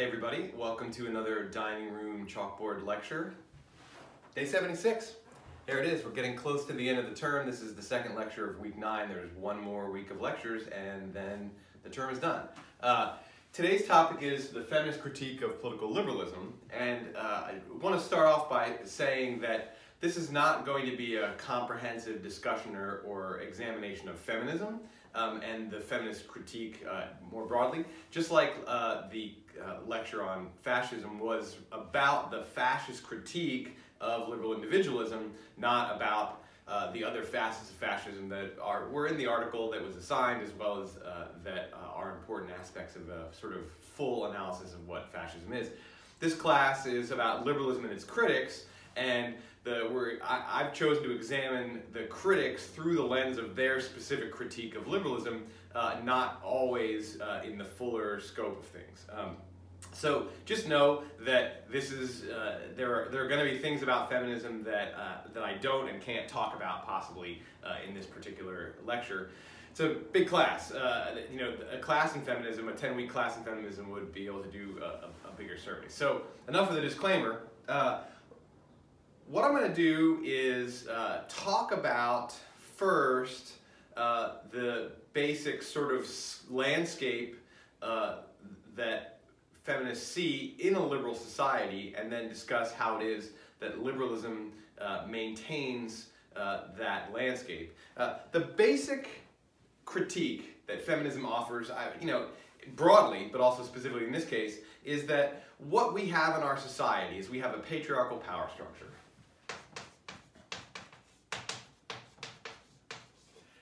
Hey everybody, welcome to another dining room chalkboard lecture. Day 76. Here it is, we're getting close to the end of the term. This is the second lecture of week nine. There's one more week of lectures and then the term is done. Uh, today's topic is the feminist critique of political liberalism. And uh, I want to start off by saying that this is not going to be a comprehensive discussion or, or examination of feminism um, and the feminist critique uh, more broadly. Just like uh, the uh, lecture on fascism was about the fascist critique of liberal individualism, not about uh, the other facets of fascism that are were in the article that was assigned, as well as uh, that uh, are important aspects of a sort of full analysis of what fascism is. This class is about liberalism and its critics, and the I, have chosen to examine the critics through the lens of their specific critique of liberalism, uh, not always uh, in the fuller scope of things. Um, so just know that this is uh, there are there are going to be things about feminism that uh, that I don't and can't talk about possibly uh, in this particular lecture. It's a big class. Uh, you know, a class in feminism, a 10-week class in feminism would be able to do a, a, bigger survey. So enough of the disclaimer what I'm going to do is uh, talk about first uh, the basic sort of landscape uh, that feminists see in a liberal society and then discuss how it is that liberalism uh, maintains uh, that landscape. Uh, the basic critique that feminism offers, you know, broadly, but also specifically in this case, is that what we have in our society is we have a patriarchal power structure.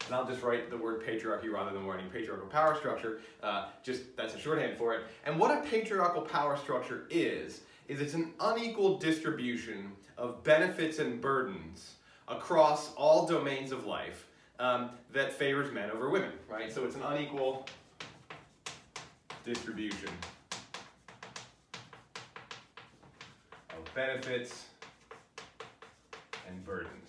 And I'll just write the word patriarchy rather than writing patriarchal power structure, uh, just that's a shorthand for it. And what a patriarchal power structure is, is it's an unequal distribution of benefits and burdens across all domains of life um, that favors men over women, right? So it's an unequal distribution of benefits and burdens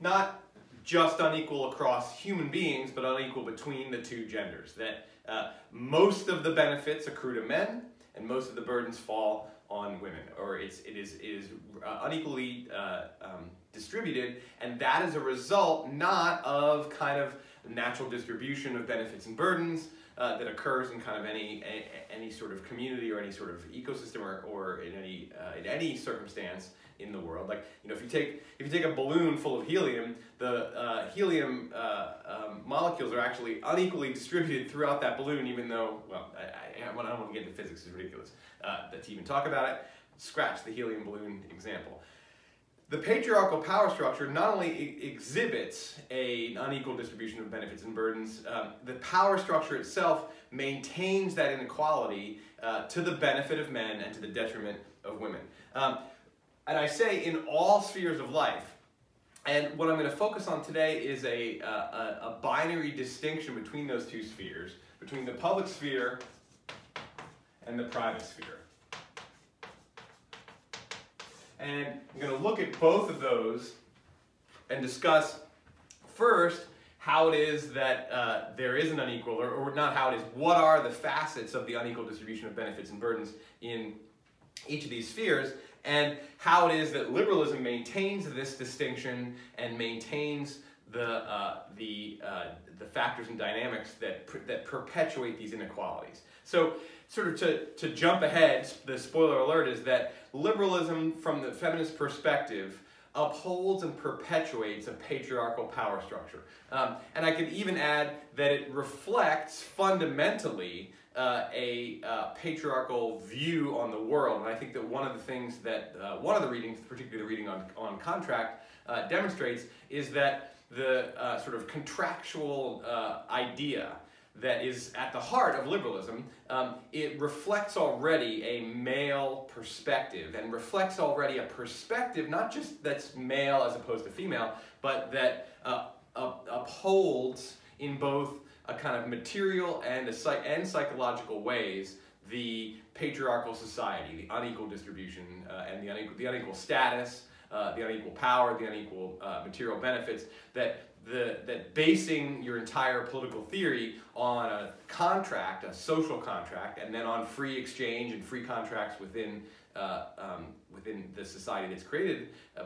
not just unequal across human beings, but unequal between the two genders. That uh, most of the benefits accrue to men, and most of the burdens fall on women, or it's, it is, it is uh, unequally uh, um, distributed, and that is a result not of kind of natural distribution of benefits and burdens uh, that occurs in kind of any, any sort of community or any sort of ecosystem or, or in, any, uh, in any circumstance in the world. Like, you know, if you take, if you take a balloon full of helium, the uh, helium uh, um, molecules are actually unequally distributed throughout that balloon, even though, well, I, I, I don't want to get into physics, it's ridiculous uh, to even talk about it. Scratch the helium balloon example. The patriarchal power structure not only exhibits a, an unequal distribution of benefits and burdens, um, the power structure itself maintains that inequality uh, to the benefit of men and to the detriment of women. Um, and I say in all spheres of life. And what I'm going to focus on today is a, a, a binary distinction between those two spheres, between the public sphere and the private sphere. And I'm going to look at both of those and discuss first how it is that uh, there is an unequal, or, or, not how it is, what are the facets of the unequal distribution of benefits and burdens in each of these spheres, and how it is that liberalism maintains this distinction and maintains the, uh, the, uh, the factors and dynamics that, that perpetuate these inequalities. So sort of to, to jump ahead, the spoiler alert is that liberalism from the feminist perspective upholds and perpetuates a patriarchal power structure. Um, and I could even add that it reflects fundamentally uh, a uh, patriarchal view on the world. And I think that one of the things that uh, one of the readings, particularly the reading on, on contract, uh, demonstrates is that the uh, sort of contractual uh, idea that is at the heart of liberalism, um, it reflects already a male perspective and reflects already a perspective not just that's male as opposed to female, but that upholds in both a kind of material and, a, and psychological ways the patriarchal society, the unequal distribution uh, and the unequal, the unequal status, uh, the unequal power, the unequal uh, material benefits that the, that basing your entire political theory on a contract, a social contract, and then on free exchange and free contracts within, uh, um, within the society that's created uh,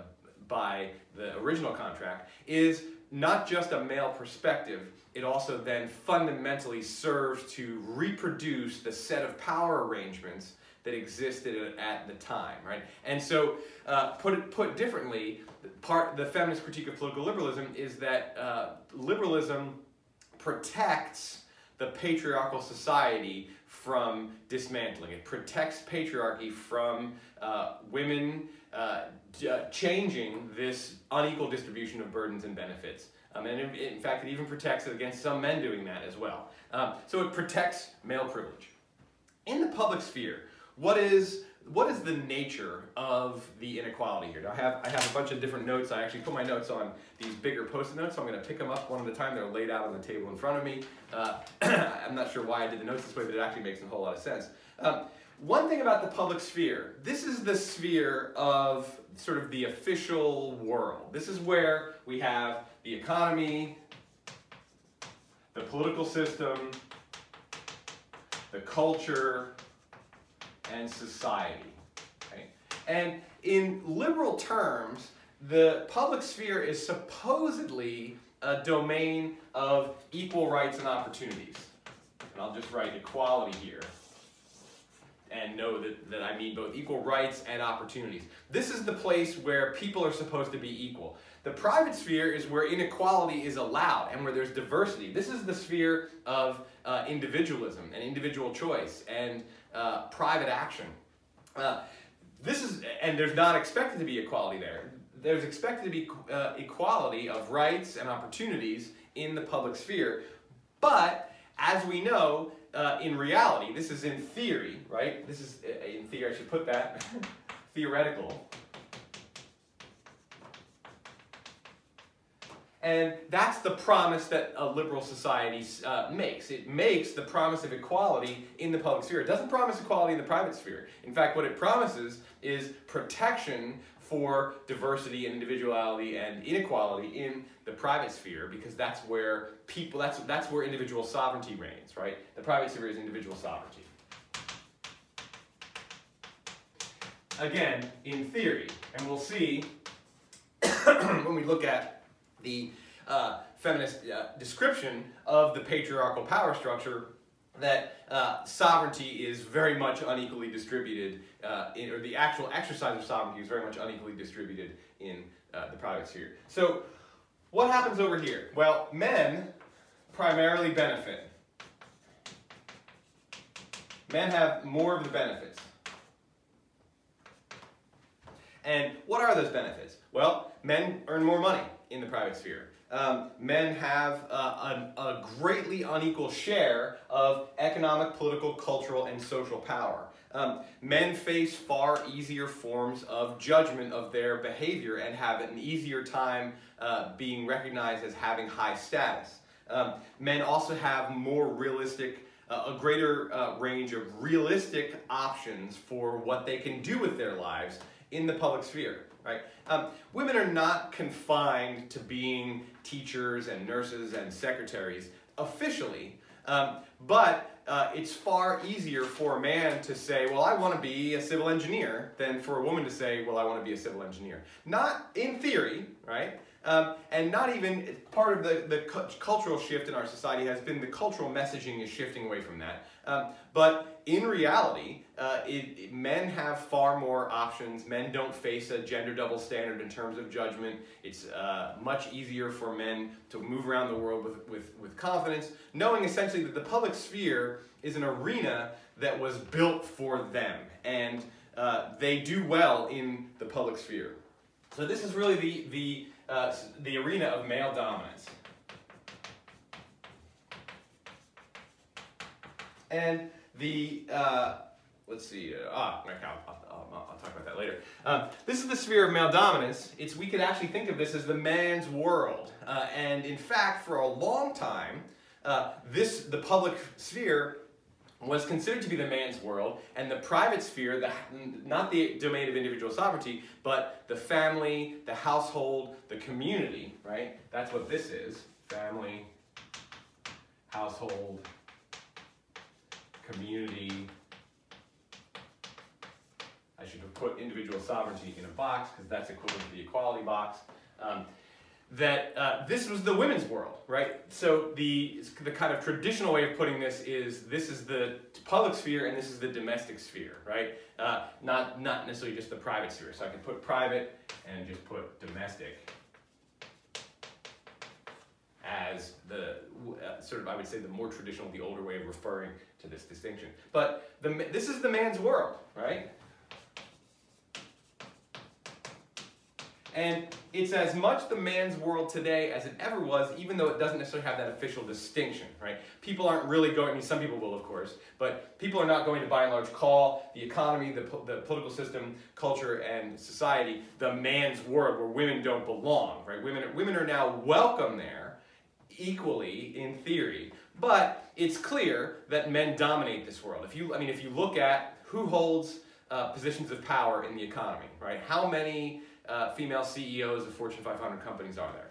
by the original contract, is not just a male perspective, it also then fundamentally serves to reproduce the set of power arrangements that existed at the time, right? And so, uh, put it put differently, part the feminist critique of political liberalism is that uh, liberalism protects the patriarchal society from dismantling. It protects patriarchy from uh, women uh, uh, changing this unequal distribution of burdens and benefits. Um, and in, in, fact, it even protects it against some men doing that as well. Um, so it protects male privilege. In the public sphere, what is what is the nature of the inequality here? Now I have I have a bunch of different notes. I actually put my notes on these bigger post-it notes, so I'm going to pick them up one at a time. They're laid out on the table in front of me. Uh, I'm not sure why I did the notes this way, but it actually makes a whole lot of sense. Um, one thing about the public sphere, this is the sphere of sort of the official world. This is where we have the economy, the political system, the culture, and society. Okay? And in liberal terms, the public sphere is supposedly a domain of equal rights and opportunities. And I'll just write equality here and know that, that I mean both equal rights and opportunities. This is the place where people are supposed to be equal. The private sphere is where inequality is allowed and where there's diversity. This is the sphere of uh, individualism and individual choice and uh, private action. Uh, this is, and there's not expected to be equality there. There's expected to be uh, equality of rights and opportunities in the public sphere. But as we know, uh, in reality, this is in theory, right? This is uh, in theory, I should put that, theoretical. And that's the promise that a liberal society uh, makes. It makes the promise of equality in the public sphere. It doesn't promise equality in the private sphere. In fact, what it promises is protection for diversity and individuality and inequality in the private sphere because that's where people that's that's where individual sovereignty reigns, right? The private sphere is individual sovereignty. Again, in theory, and we'll see when we look at the uh, feminist uh, description of the patriarchal power structure that uh, sovereignty is very much unequally distributed, uh, in, or the actual exercise of sovereignty is very much unequally distributed in uh, the private sphere. So, what happens over here? Well, men primarily benefit. Men have more of the benefits. And what are those benefits? Well, men earn more money in the private sphere. Um, men have uh, a, a, greatly unequal share of economic, political, cultural, and social power. Um, men face far easier forms of judgment of their behavior and have an easier time uh, being recognized as having high status. Um, men also have more realistic, uh, a greater uh, range of realistic options for what they can do with their lives in the public sphere right? Um, women are not confined to being teachers and nurses and secretaries officially, um, but uh, it's far easier for a man to say, well, I want to be a civil engineer, than for a woman to say, well, I want to be a civil engineer. Not in theory, right? Um, and not even part of the, the cu cultural shift in our society has been the cultural messaging is shifting away from that. Um, but in reality, uh, it, it, men have far more options. Men don't face a gender double standard in terms of judgment. It's uh, much easier for men to move around the world with, with, with confidence, knowing essentially that the public sphere is an arena that was built for them. And uh, they do well in the public sphere. So this is really the, the uh, the arena of male dominance. And the, uh, let's see, uh, ah, I'll, I'll, I'll, talk about that later. Um, this is the sphere of male dominance. It's, we could actually think of this as the man's world. Uh, and in fact, for a long time, uh, this, the public sphere was considered to be the man's world, and the private sphere, the, not the domain of individual sovereignty, but the family, the household, the community, right? That's what this is family, household, community. I should have put individual sovereignty in a box because that's equivalent to the equality box. Um, that uh, this was the women's world, right? So the, the kind of traditional way of putting this is this is the public sphere and this is the domestic sphere, right? Uh, not, not necessarily just the private sphere. So I can put private and just put domestic as the uh, sort of, I would say, the more traditional, the older way of referring to this distinction. But the, this is the man's world, right? And it's as much the man's world today as it ever was, even though it doesn't necessarily have that official distinction, right? People aren't really going, I mean, some people will, of course, but people are not going to by and large call the economy, the, the political system, culture, and society the man's world where women don't belong, right? Women, women are now welcome there equally in theory, but it's clear that men dominate this world. If you, I mean, if you look at who holds uh, positions of power in the economy, right? How many uh, female CEOs of Fortune 500 companies are there?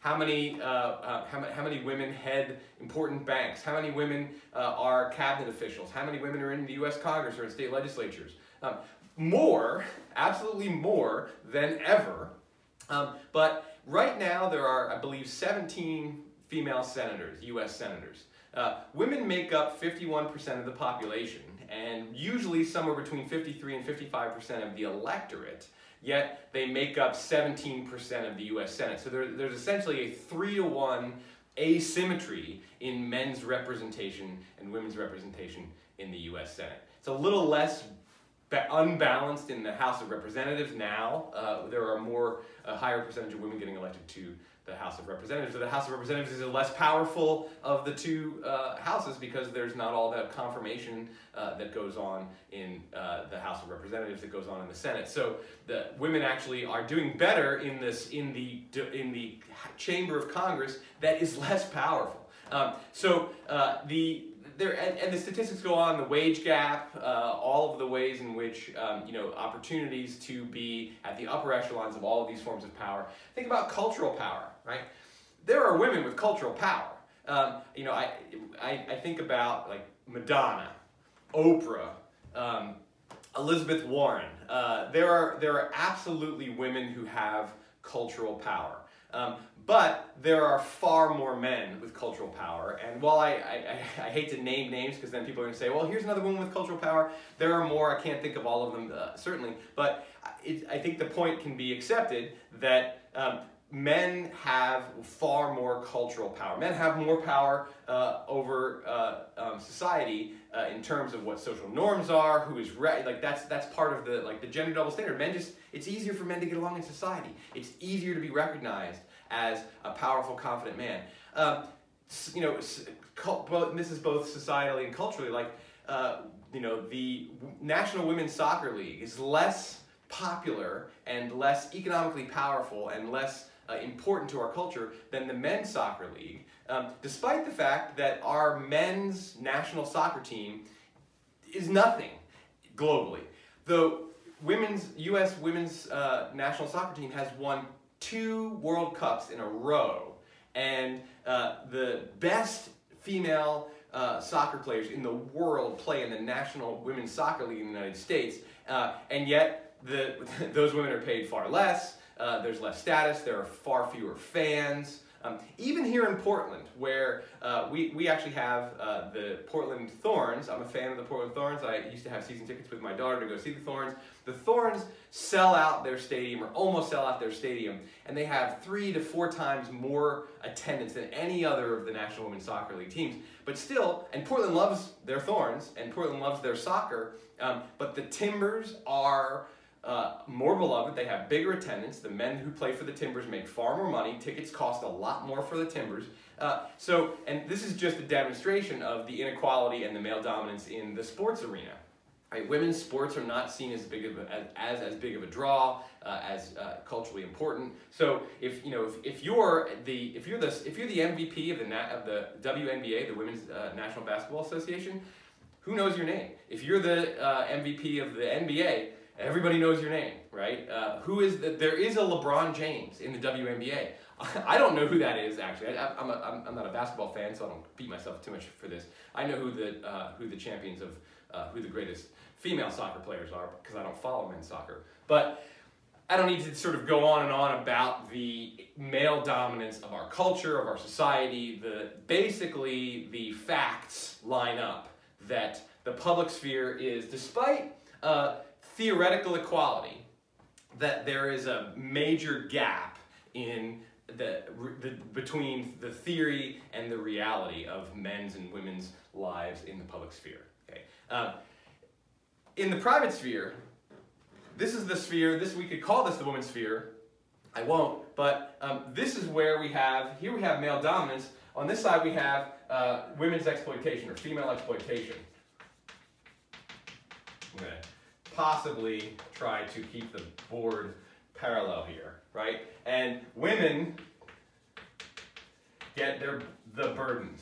How many, uh, uh, how, how, many women head important banks? How many women uh, are cabinet officials? How many women are in the US Congress or in state legislatures? Um, more, absolutely more than ever. Um, but right now there are, I believe, 17 female senators, US senators. Uh, women make up 51% of the population and usually somewhere between 53 and 55% of the electorate yet they make up 17% of the US Senate. So there, there's essentially a three to one asymmetry in men's representation and women's representation in the US Senate. It's a little less unbalanced in the House of Representatives now. Uh, there are more, a higher percentage of women getting elected to the House of Representatives. So the House of Representatives is the less powerful of the two uh, houses because there's not all that confirmation uh, that goes on in uh, the House of Representatives that goes on in the Senate. So the women actually are doing better in this in the in the chamber of Congress that is less powerful. Um, so uh, the there, and, and, the statistics go on, the wage gap, uh, all of the ways in which, um, you know, opportunities to be at the upper echelons of all of these forms of power. Think about cultural power, right? There are women with cultural power. Um, you know, I, I, I, think about like Madonna, Oprah, um, Elizabeth Warren. Uh, there, are, there are absolutely women who have cultural power. Um, but there are far more men with cultural power. And while I, I, I hate to name names because then people are going to say, well, here's another woman with cultural power, there are more. I can't think of all of them, uh, certainly. But it, I think the point can be accepted that um, men have far more cultural power. Men have more power uh, over uh, um, society uh, in terms of what social norms are, who is right. Like that's that's part of the like the gender double standard. Men just it's easier for men to get along in society. It's easier to be recognized as a powerful, confident man. Um, you know, this is both societally and culturally. Like, uh, you know, the National Women's Soccer League is less popular and less economically powerful and less uh, important to our culture than the men's soccer league, um, despite the fact that our men's national soccer team is nothing globally. The women's U.S. women's uh, national soccer team has won two World Cups in a row, and uh, the best female uh, soccer players in the world play in the National Women's Soccer League in the United States, uh, and yet the, those women are paid far less, uh, there's less status, there are far fewer fans. Um, even here in Portland, where uh, we, we actually have uh, the Portland Thorns, I'm a fan of the Portland Thorns. I used to have season tickets with my daughter to go see the Thorns. The Thorns sell out their stadium, or almost sell out their stadium, and they have three to four times more attendance than any other of the National Women's Soccer League teams. But still, and Portland loves their Thorns, and Portland loves their soccer, um, but the Timbers are uh, more beloved. They have bigger attendance. The men who play for the Timbers make far more money. Tickets cost a lot more for the Timbers. Uh, so, and this is just a demonstration of the inequality and the male dominance in the sports arena. Right, women's sports are not seen as big of a, as, as, big of a draw, uh, as uh, culturally important. So if you know if, if you're the if you're the if you're the MVP of the of the WNBA, the Women's uh, National Basketball Association, who knows your name? If you're the MVP of the NBA, everybody knows your name, right? Uh, who is the, there is a LeBron James in the WNBA. I don't know who that is actually. I, am not a basketball fan, so I don't beat myself too much for this. I know who the uh, who the champions of uh, who the greatest female soccer players are because I don't follow men's soccer. But I don't need to sort of go on and on about the male dominance of our culture, of our society. The basically the facts line up that the public sphere is, despite uh, theoretical equality, that there is a major gap in the, the, between the theory and the reality of men's and women's lives in the public sphere. Okay. Uh, in the private sphere, this is the sphere, this we could call this the woman's sphere. I won't, but um, this is where we have, here we have male dominance. On this side we have uh, women's exploitation or female exploitation. To possibly try to keep the board parallel here, right? And women get their the burdens.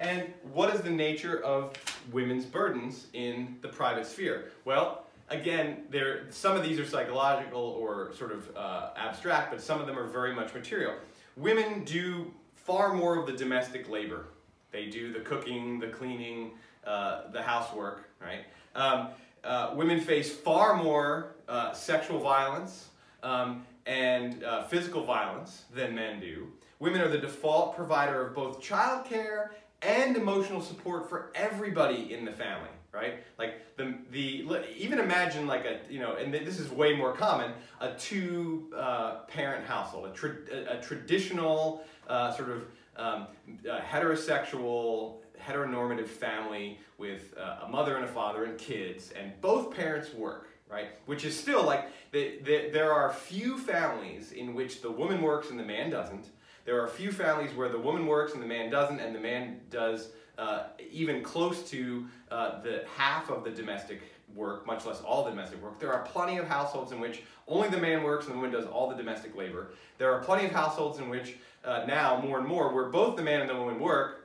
And what is the nature of women's burdens in the private sphere? Well, again, there some of these are psychological or sort of uh, abstract, but some of them are very much material. Women do far more of the domestic labor. They do the cooking, the cleaning, uh, the housework, right? Um, uh, women face far more uh, sexual violence um, and uh, physical violence than men do. Women are the default provider of both childcare and emotional support for everybody in the family, right? Like the the even imagine like a you know, and this is way more common, a two uh, parent household, a, tra a, traditional uh, sort of um, heterosexual heteronormative family with uh, a mother and a father and kids, and both parents work, right? Which is still like, the, the, there are few families in which the woman works and the man doesn't. There are few families where the woman works and the man doesn't, and the man does uh, even close to uh, the half of the domestic work, much less all the domestic work. There are plenty of households in which only the man works and the woman does all the domestic labor. There are plenty of households in which uh, now, more and more, where both the man and the woman work,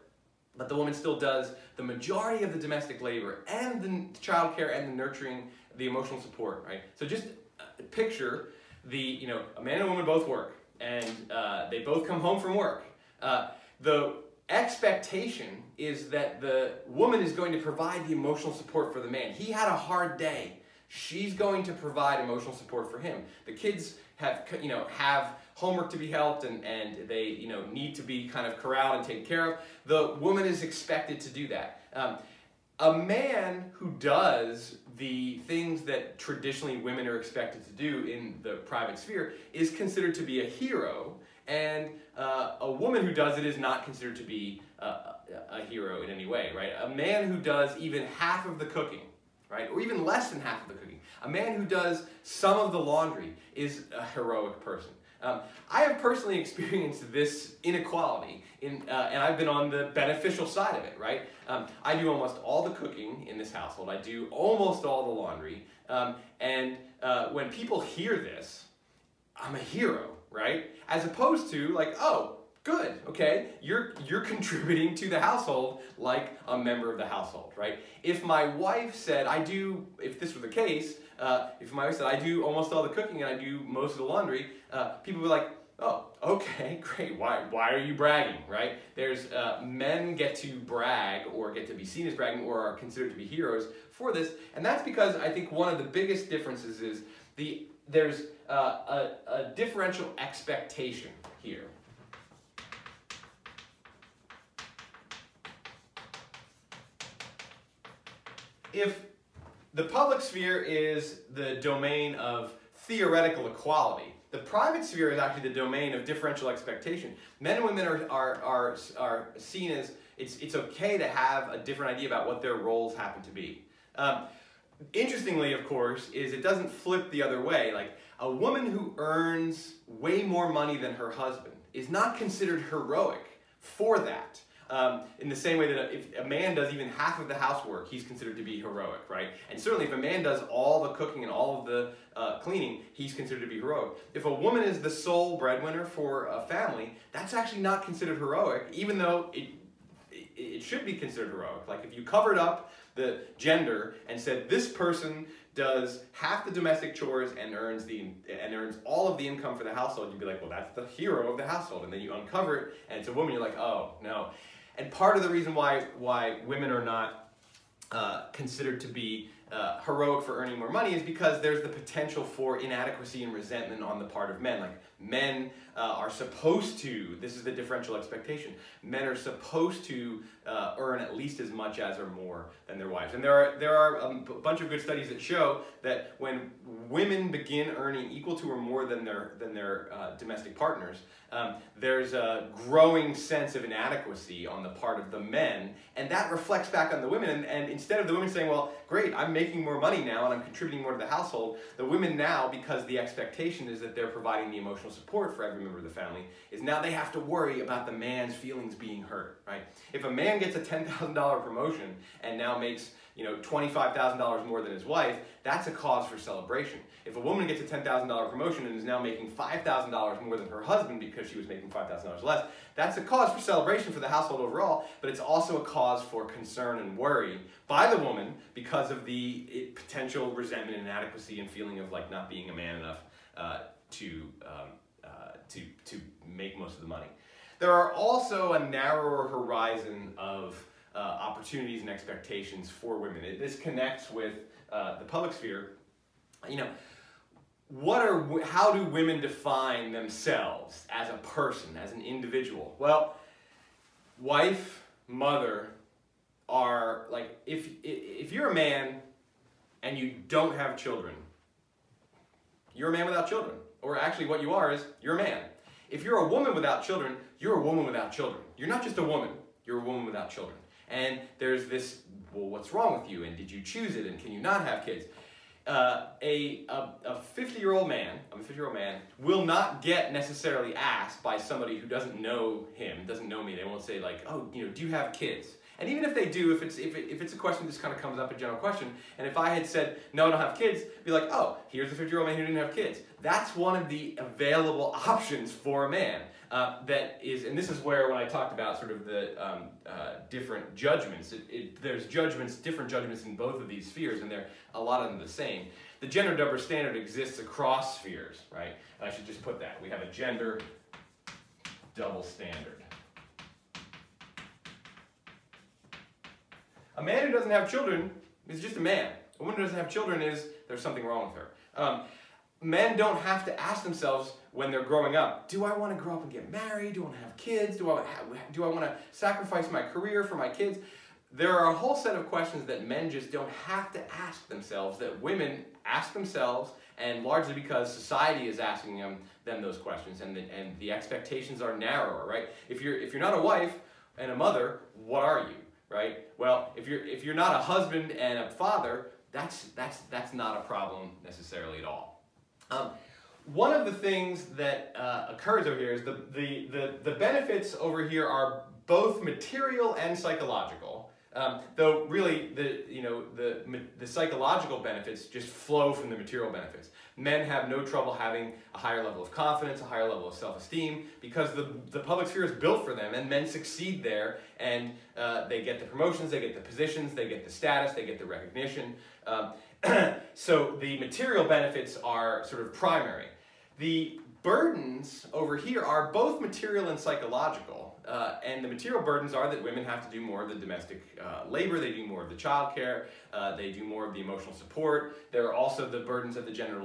but the woman still does the majority of the domestic labor and the child care and the nurturing, the emotional support, right? So just uh, picture the, you know, a man and a woman both work and uh, they both come home from work. Uh, the expectation is that the woman is going to provide the emotional support for the man. He had a hard day. She's going to provide emotional support for him. The kids have, you know, have homework to be helped and, and they you know need to be kind of corralled and taken care of, the woman is expected to do that. Um, a man who does the things that traditionally women are expected to do in the private sphere is considered to be a hero, and uh, a woman who does it is not considered to be a, a hero in any way, right? A man who does even half of the cooking, right, or even less than half of the cooking, a man who does some of the laundry is a heroic person. Um, I have personally experienced this inequality, in, uh, and I've been on the beneficial side of it, right? Um, I do almost all the cooking in this household. I do almost all the laundry. Um, and uh, when people hear this, I'm a hero, right? As opposed to like, oh, good, okay? You're, you're contributing to the household like a member of the household, right? If my wife said, I do, if this were the case, uh, if my wife said, I do almost all the cooking and I do most of the laundry, uh, people would be like, oh, okay, great. Why, why are you bragging, right? There's uh, men get to brag or get to be seen as bragging or are considered to be heroes for this. And that's because I think one of the biggest differences is the there's uh, a, a differential expectation here. If the public sphere is the domain of theoretical equality. The private sphere is actually the domain of differential expectation. Men and women are, are, are, are seen as, it's, it's okay to have a different idea about what their roles happen to be. Um, interestingly, of course, is it doesn't flip the other way. Like, a woman who earns way more money than her husband is not considered heroic for that. Um, in the same way that if a man does even half of the housework, he's considered to be heroic, right? And certainly if a man does all the cooking and all of the uh, cleaning, he's considered to be heroic. If a woman is the sole breadwinner for a family, that's actually not considered heroic, even though it, it should be considered heroic. Like if you covered up the gender and said this person does half the domestic chores and earns the and earns all of the income for the household, you'd be like, well, that's the hero of the household. And then you uncover it, and it's a woman. You're like, oh no. And part of the reason why why women are not uh, considered to be uh, heroic for earning more money is because there's the potential for inadequacy and resentment on the part of men. Like men uh, are supposed to, this is the differential expectation, men are supposed to uh, earn at least as much as or more than their wives. And there are, there are a bunch of good studies that show that when women begin earning equal to or more than their, than their uh, domestic partners, um, there's a growing sense of inadequacy on the part of the men, and that reflects back on the women. And, and instead of the women saying, well, great, I'm making more money now and I'm contributing more to the household, the women now, because the expectation is that they're providing the emotional support for every member of the family, is now they have to worry about the man's feelings being hurt, right? If a man gets a $10,000 promotion and now makes you know, $25,000 more than his wife, that's a cause for celebration. If a woman gets a $10,000 promotion and is now making $5,000 more than her husband because she was making $5,000 less, that's a cause for celebration for the household overall, but it's also a cause for concern and worry by the woman because of the potential resentment and inadequacy and feeling of like not being a man enough uh, to, um, uh, to, to make most of the money. There are also a narrower horizon of uh, opportunities and expectations for women. It, this connects with uh, the public sphere. You know, what are how do women define themselves as a person, as an individual? Well, wife, mother are like if if you're a man and you don't have children, you're a man without children. Or actually what you are is you're a man. If you're a woman without children, you're a woman without children. You're not just a woman, you're a woman without children. And there's this, well, what's wrong with you? And did you choose it? And can you not have kids? Uh, a, a 50 year old man, I'm a 50 year old man, will not get necessarily asked by somebody who doesn't know him, doesn't know me. They won't say, like, oh, you know, do you have kids? And even if they do, if it's if, it, if it's a question that just kind of comes up, a general question, and if I had said, no, I don't have kids, be like, oh, here's a 50 year old man who didn't have kids. That's one of the available options for a man. Uh, that is, and this is where when I talked about sort of the um, uh, different judgments, it, it, there's judgments, different judgments in both of these spheres, and they're a lot of them the same. The gender double standard exists across spheres, right? And I should just put that. We have a gender double standard. A man who doesn't have children is just a man. A woman who doesn't have children is there's something wrong with her. Um, men don't have to ask themselves when they're growing up, do I want to grow up and get married? Do I want to have kids? Do I, do I want to sacrifice my career for my kids? There are a whole set of questions that men just don't have to ask themselves that women ask themselves and largely because society is asking them, them those questions and the, and the expectations are narrower, right? If you're, if you're not a wife and a mother, what are you? right? Well, if you're if you're not a husband and a father, that's that's that's not a problem necessarily at all. Um, one of the things that uh, occurs over here is the, the, the, the benefits over here are both material and psychological. Um, though really the you know the the psychological benefits just flow from the material benefits. Men have no trouble having a higher level of confidence, a higher level of self-esteem, because the the public sphere is built for them, and men succeed there, and uh, they get the promotions, they get the positions, they get the status, they get the recognition. Um, so the material benefits are sort of primary. The burdens over here are both material and psychological. Uh, and the material burdens are that women have to do more of the domestic uh, labor, they do more of the child care, uh, they do more of the emotional support. There are also the burdens of the gender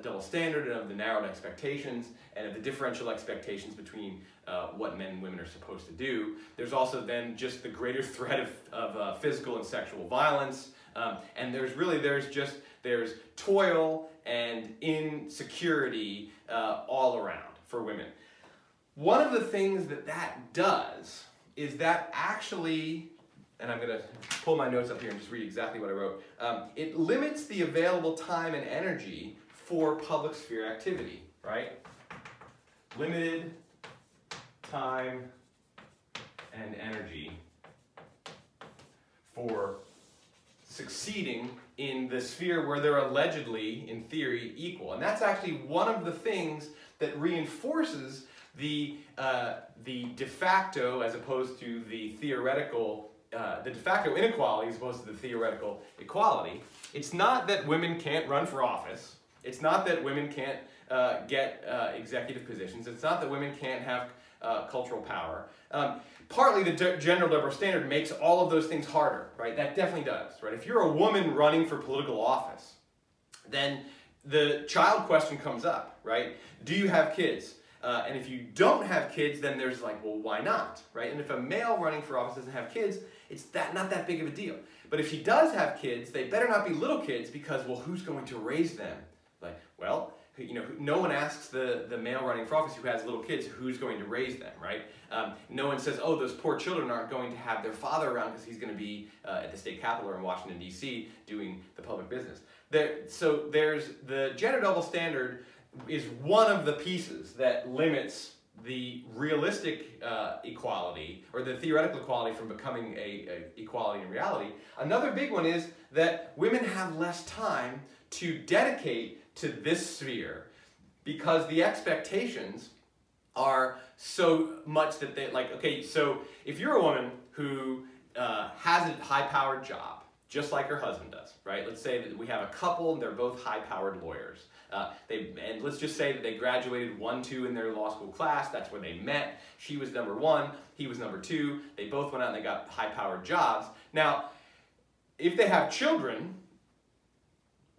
double standard and of the narrowed expectations and of the differential expectations between uh, what men and women are supposed to do. There's also then just the greater threat of, of uh, physical and sexual violence. Um, and there's really, there's just, there's toil and insecurity uh, all around for women. One of the things that that does is that actually, and I'm going to pull my notes up here and just read exactly what I wrote. Um, it limits the available time and energy for public sphere activity, right? Limited time and energy for succeeding in the sphere where they're allegedly, in theory, equal. And that's actually one of the things that reinforces the, uh, the de facto as opposed to the theoretical, uh, the de facto inequality as opposed to the theoretical equality, it's not that women can't run for office. It's not that women can't uh, get uh, executive positions. It's not that women can't have uh, cultural power. Um, partly the gender liberal standard makes all of those things harder, right? That definitely does, right? If you're a woman running for political office, then the child question comes up, right? Do you have kids? Uh, and if you don't have kids, then there's like, well, why not, right? And if a male running for office doesn't have kids, it's that not that big of a deal. But if he does have kids, they better not be little kids because, well, who's going to raise them? Like, well, you know, no one asks the, the male running for office who has little kids who's going to raise them, right? Um, no one says, oh, those poor children aren't going to have their father around because he's going to be uh, at the state capitol or in Washington, D.C. doing the public business. There, so there's the gender double standard is one of the pieces that limits the realistic uh, equality or the theoretical equality from becoming a, a, equality in reality. Another big one is that women have less time to dedicate to this sphere because the expectations are so much that they like okay so if you're a woman who uh, has a high-powered job just like her husband does right? Let's say that we have a couple and they're both high-powered lawyers. Uh, they and let's just say that they graduated one two in their law school class. That's where they met. She was number one. He was number two. They both went out and they got high-powered jobs. Now if they have children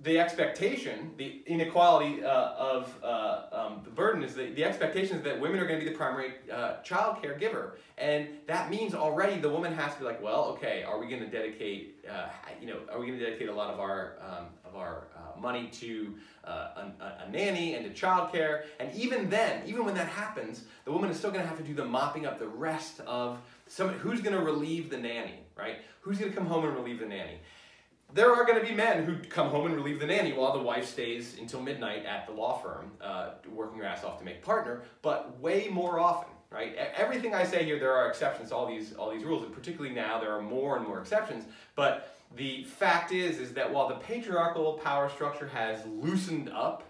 the expectation, the inequality uh, of uh, um, the burden is the, the expectation is that women are going to be the primary uh, child care giver. And that means already the woman has to be like, well, okay, are we going to dedicate, uh, you know, are we going to dedicate a lot of our, um, of our uh, money to uh, a, a, nanny and to child care? And even then, even when that happens, the woman is still going to have to do the mopping up the rest of somebody, who's going to relieve the nanny, right? Who's going to come home and relieve the nanny? There are going to be men who come home and relieve the nanny while the wife stays until midnight at the law firm, uh, working her ass off to make partner, but way more often, right? Everything I say here, there are exceptions to all these, all these rules, and particularly now there are more and more exceptions, but the fact is, is that while the patriarchal power structure has loosened up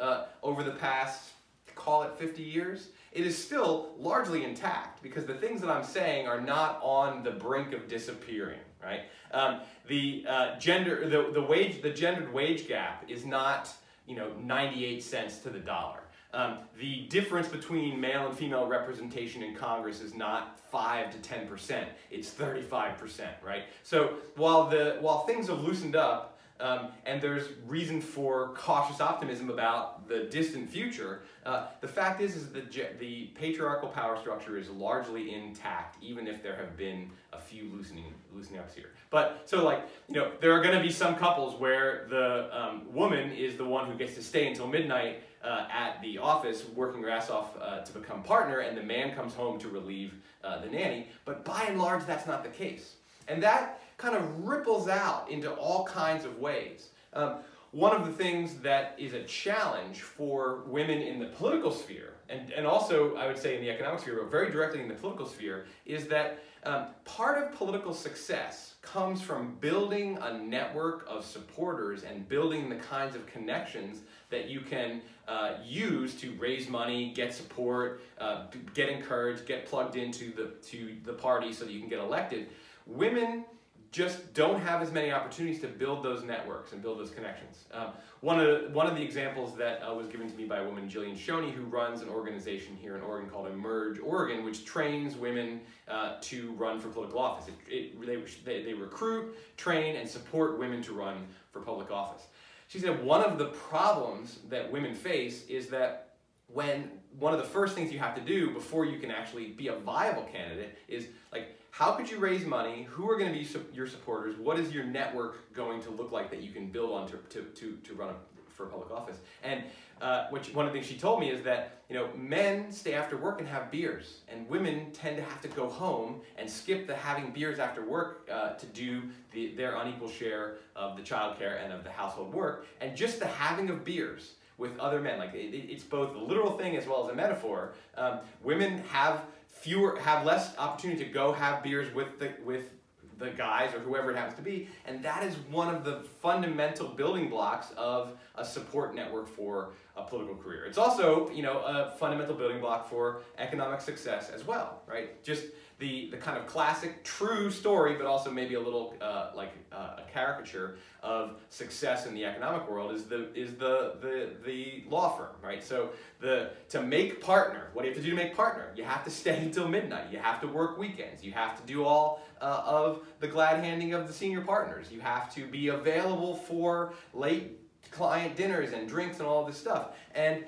uh, over the past, call it 50 years, it is still largely intact because the things that I'm saying are not on the brink of disappearing, right? Um, the uh, gender, the, the wage, the gendered wage gap is not, you know, 98 cents to the dollar. Um, the difference between male and female representation in Congress is not 5 to 10%, it's 35%, right? So while, the, while things have loosened up, um, and there's reason for cautious optimism about the distant future. Uh, the fact is, is that the, patriarchal power structure is largely intact, even if there have been a few loosening loosening ups here. But so like you know, there are going to be some couples where the um, woman is the one who gets to stay until midnight uh, at the office, working her ass off uh, to become partner, and the man comes home to relieve uh, the nanny. But by and large, that's not the case, and that kind of ripples out into all kinds of ways. Um, one of the things that is a challenge for women in the political sphere, and, and also I would say in the economic sphere, but very directly in the political sphere, is that um, part of political success comes from building a network of supporters and building the kinds of connections that you can uh, use to raise money, get support, uh, get encouraged, get plugged into the, to the party so that you can get elected. Women just don't have as many opportunities to build those networks and build those connections. Um, one, of the, one of the examples that uh, was given to me by a woman, Jillian Schoene, who runs an organization here in Oregon called Emerge Oregon, which trains women uh, to run for political office. It, it, they, they recruit, train, and support women to run for public office. She said one of the problems that women face is that when one of the first things you have to do before you can actually be a viable candidate is like how could you raise money? Who are going to be su your supporters? What is your network going to look like that you can build on to, to, to, to run a, for public office? And uh, which one of the things she told me is that you know men stay after work and have beers, and women tend to have to go home and skip the having beers after work uh, to do the, their unequal share of the childcare and of the household work, and just the having of beers with other men. Like it, it's both a literal thing as well as a metaphor. Um, women have fewer have less opportunity to go have beers with the with the guys or whoever it happens to be. And that is one of the fundamental building blocks of a support network for a political career. It's also, you know, a fundamental building block for economic success as well, right? Just the, the kind of classic true story, but also maybe a little uh, like uh, a caricature of success in the economic world is the is the, the the law firm, right? So the to make partner, what do you have to do to make partner? You have to stay until midnight. You have to work weekends. You have to do all uh, of the glad handing of the senior partners. You have to be available for late client dinners and drinks and all this stuff. And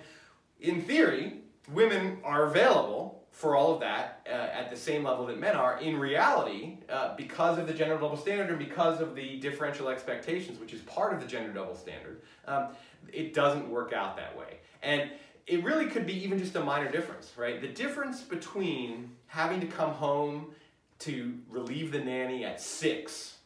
in theory, women are available for all of that uh, at the same level that men are. In reality, uh, because of the gender double standard and because of the differential expectations, which is part of the gender double standard, um, it doesn't work out that way. And it really could be even just a minor difference, right? The difference between having to come home to relieve the nanny at six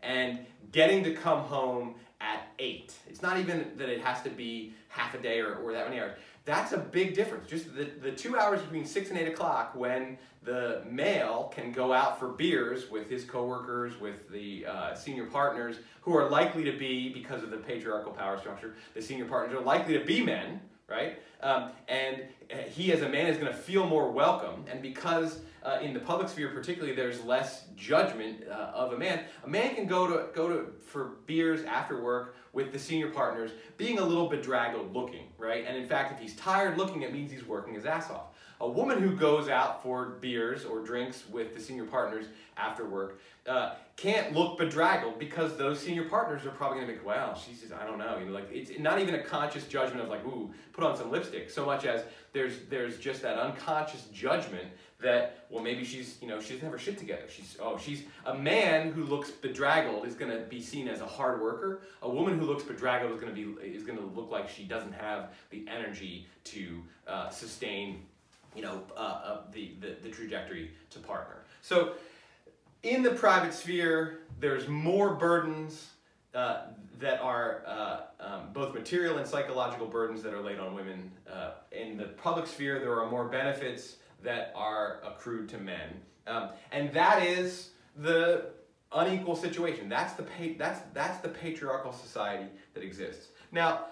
and getting to come home at eight. It's not even that it has to be half a day or, or that many hours. That's a big difference. Just the, the two hours between 6 and 8 o'clock when the male can go out for beers with his coworkers, with the uh, senior partners, who are likely to be, because of the patriarchal power structure, the senior partners are likely to be men, right? Um, and uh, he, as a man, is going to feel more welcome. And because uh, in the public sphere, particularly, there's less judgment uh, of a man. A man can go to go to for beers after work with the senior partners, being a little bedraggled looking, right? And in fact, if he's tired looking, it means he's working his ass off. A woman who goes out for beers or drinks with the senior partners after work uh, can't look bedraggled because those senior partners are probably gonna be, well, she's just, I don't know, you know, like it's not even a conscious judgment of like, ooh, put on some lipstick, so much as there's there's just that unconscious judgment that well maybe she's you know she doesn't have her shit together. She's oh she's a man who looks bedraggled is gonna be seen as a hard worker. A woman who looks bedraggled is gonna be is gonna look like she doesn't have the energy to uh, sustain you know uh, uh, the, the the trajectory to partner. So in the private sphere, there's more burdens uh, that are uh, um, both material and psychological burdens that are laid on women. Uh, in the public sphere, there are more benefits that are accrued to men. Um, and that is the unequal situation. That's the, that's, that's the patriarchal society that exists. Now,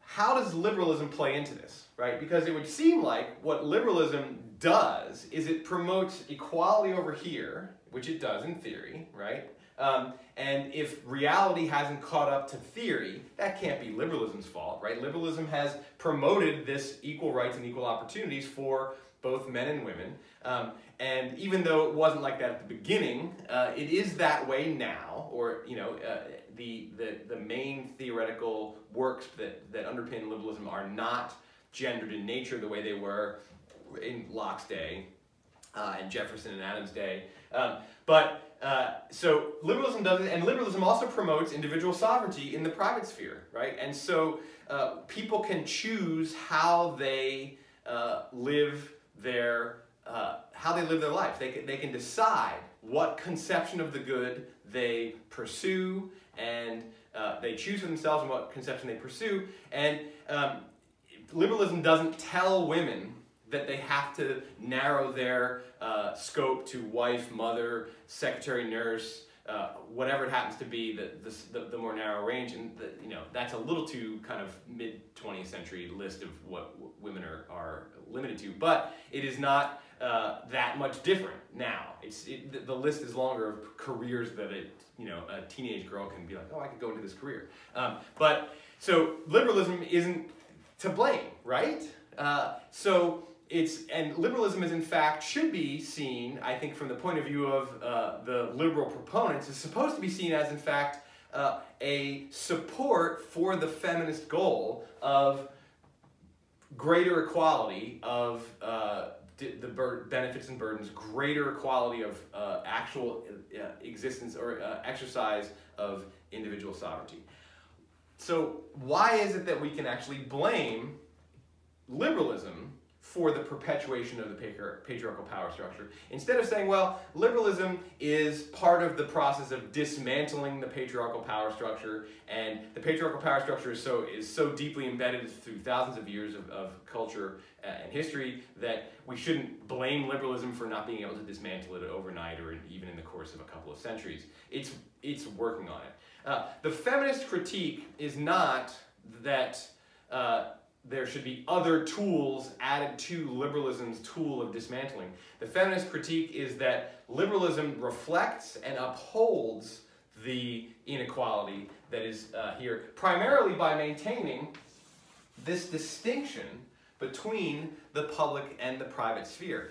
how does liberalism play into this, right? Because it would seem like what liberalism does is it promotes equality over here, which it does in theory, right? Um, and if reality hasn't caught up to theory, that can't be liberalism's fault, right? Liberalism has promoted this equal rights and equal opportunities for both men and women. Um, and even though it wasn't like that at the beginning, uh, it is that way now, or, you know, uh, the, the, the main theoretical works that, that underpin liberalism are not gendered in nature the way they were in Locke's day uh, and Jefferson and Adams' day. Um, but uh, so liberalism does it, and liberalism also promotes individual sovereignty in the private sphere, right? And so uh, people can choose how they uh, live their uh, how they live their life. They can, they can decide what conception of the good they pursue, and uh, they choose for themselves and what conception they pursue. And um, liberalism doesn't tell women that they have to narrow their uh, scope to wife, mother, secretary, nurse, uh, whatever it happens to be, the, the, the, more narrow range, and the, you know that's a little too kind of mid 20th century list of what women are, are limited to. But it is not uh, that much different now. It's it, the list is longer of careers that it you know a teenage girl can be like, oh, I could go into this career. Um, but so liberalism isn't to blame, right? Uh, so it's and liberalism is in fact should be seen i think from the point of view of uh, the liberal proponents is supposed to be seen as in fact uh, a support for the feminist goal of greater equality of uh, the benefits and burdens greater equality of uh, actual uh, existence or uh, exercise of individual sovereignty. So why is it that we can actually blame liberalism for the perpetuation of the patriarchal power structure. Instead of saying, well, liberalism is part of the process of dismantling the patriarchal power structure, and the patriarchal power structure is so, is so deeply embedded through thousands of years of, of culture uh, and history that we shouldn't blame liberalism for not being able to dismantle it overnight or even in the course of a couple of centuries. It's, it's working on it. Uh, the feminist critique is not that uh, there should be other tools added to liberalism's tool of dismantling. The feminist critique is that liberalism reflects and upholds the inequality that is uh, here, primarily by maintaining this distinction between the public and the private sphere.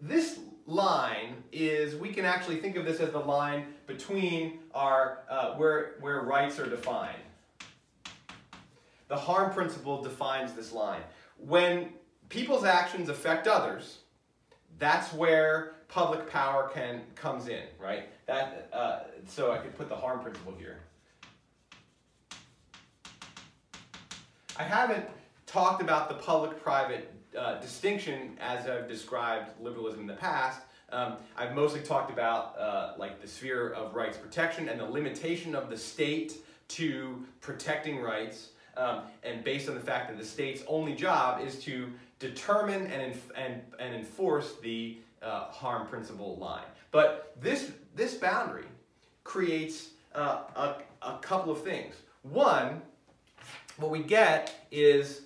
This line is, we can actually think of this as the line between our, uh, where, where rights are defined. The harm principle defines this line. When people's actions affect others, that's where public power can comes in, right? That uh, so I could put the harm principle here. I haven't talked about the public-private uh, distinction as I've described liberalism in the past. Um, I've mostly talked about uh, like the sphere of rights protection and the limitation of the state to protecting rights um, and based on the fact that the state's only job is to determine and, and, and enforce the uh, harm principle line. But this, this boundary creates uh, a, a couple of things. One, what we get is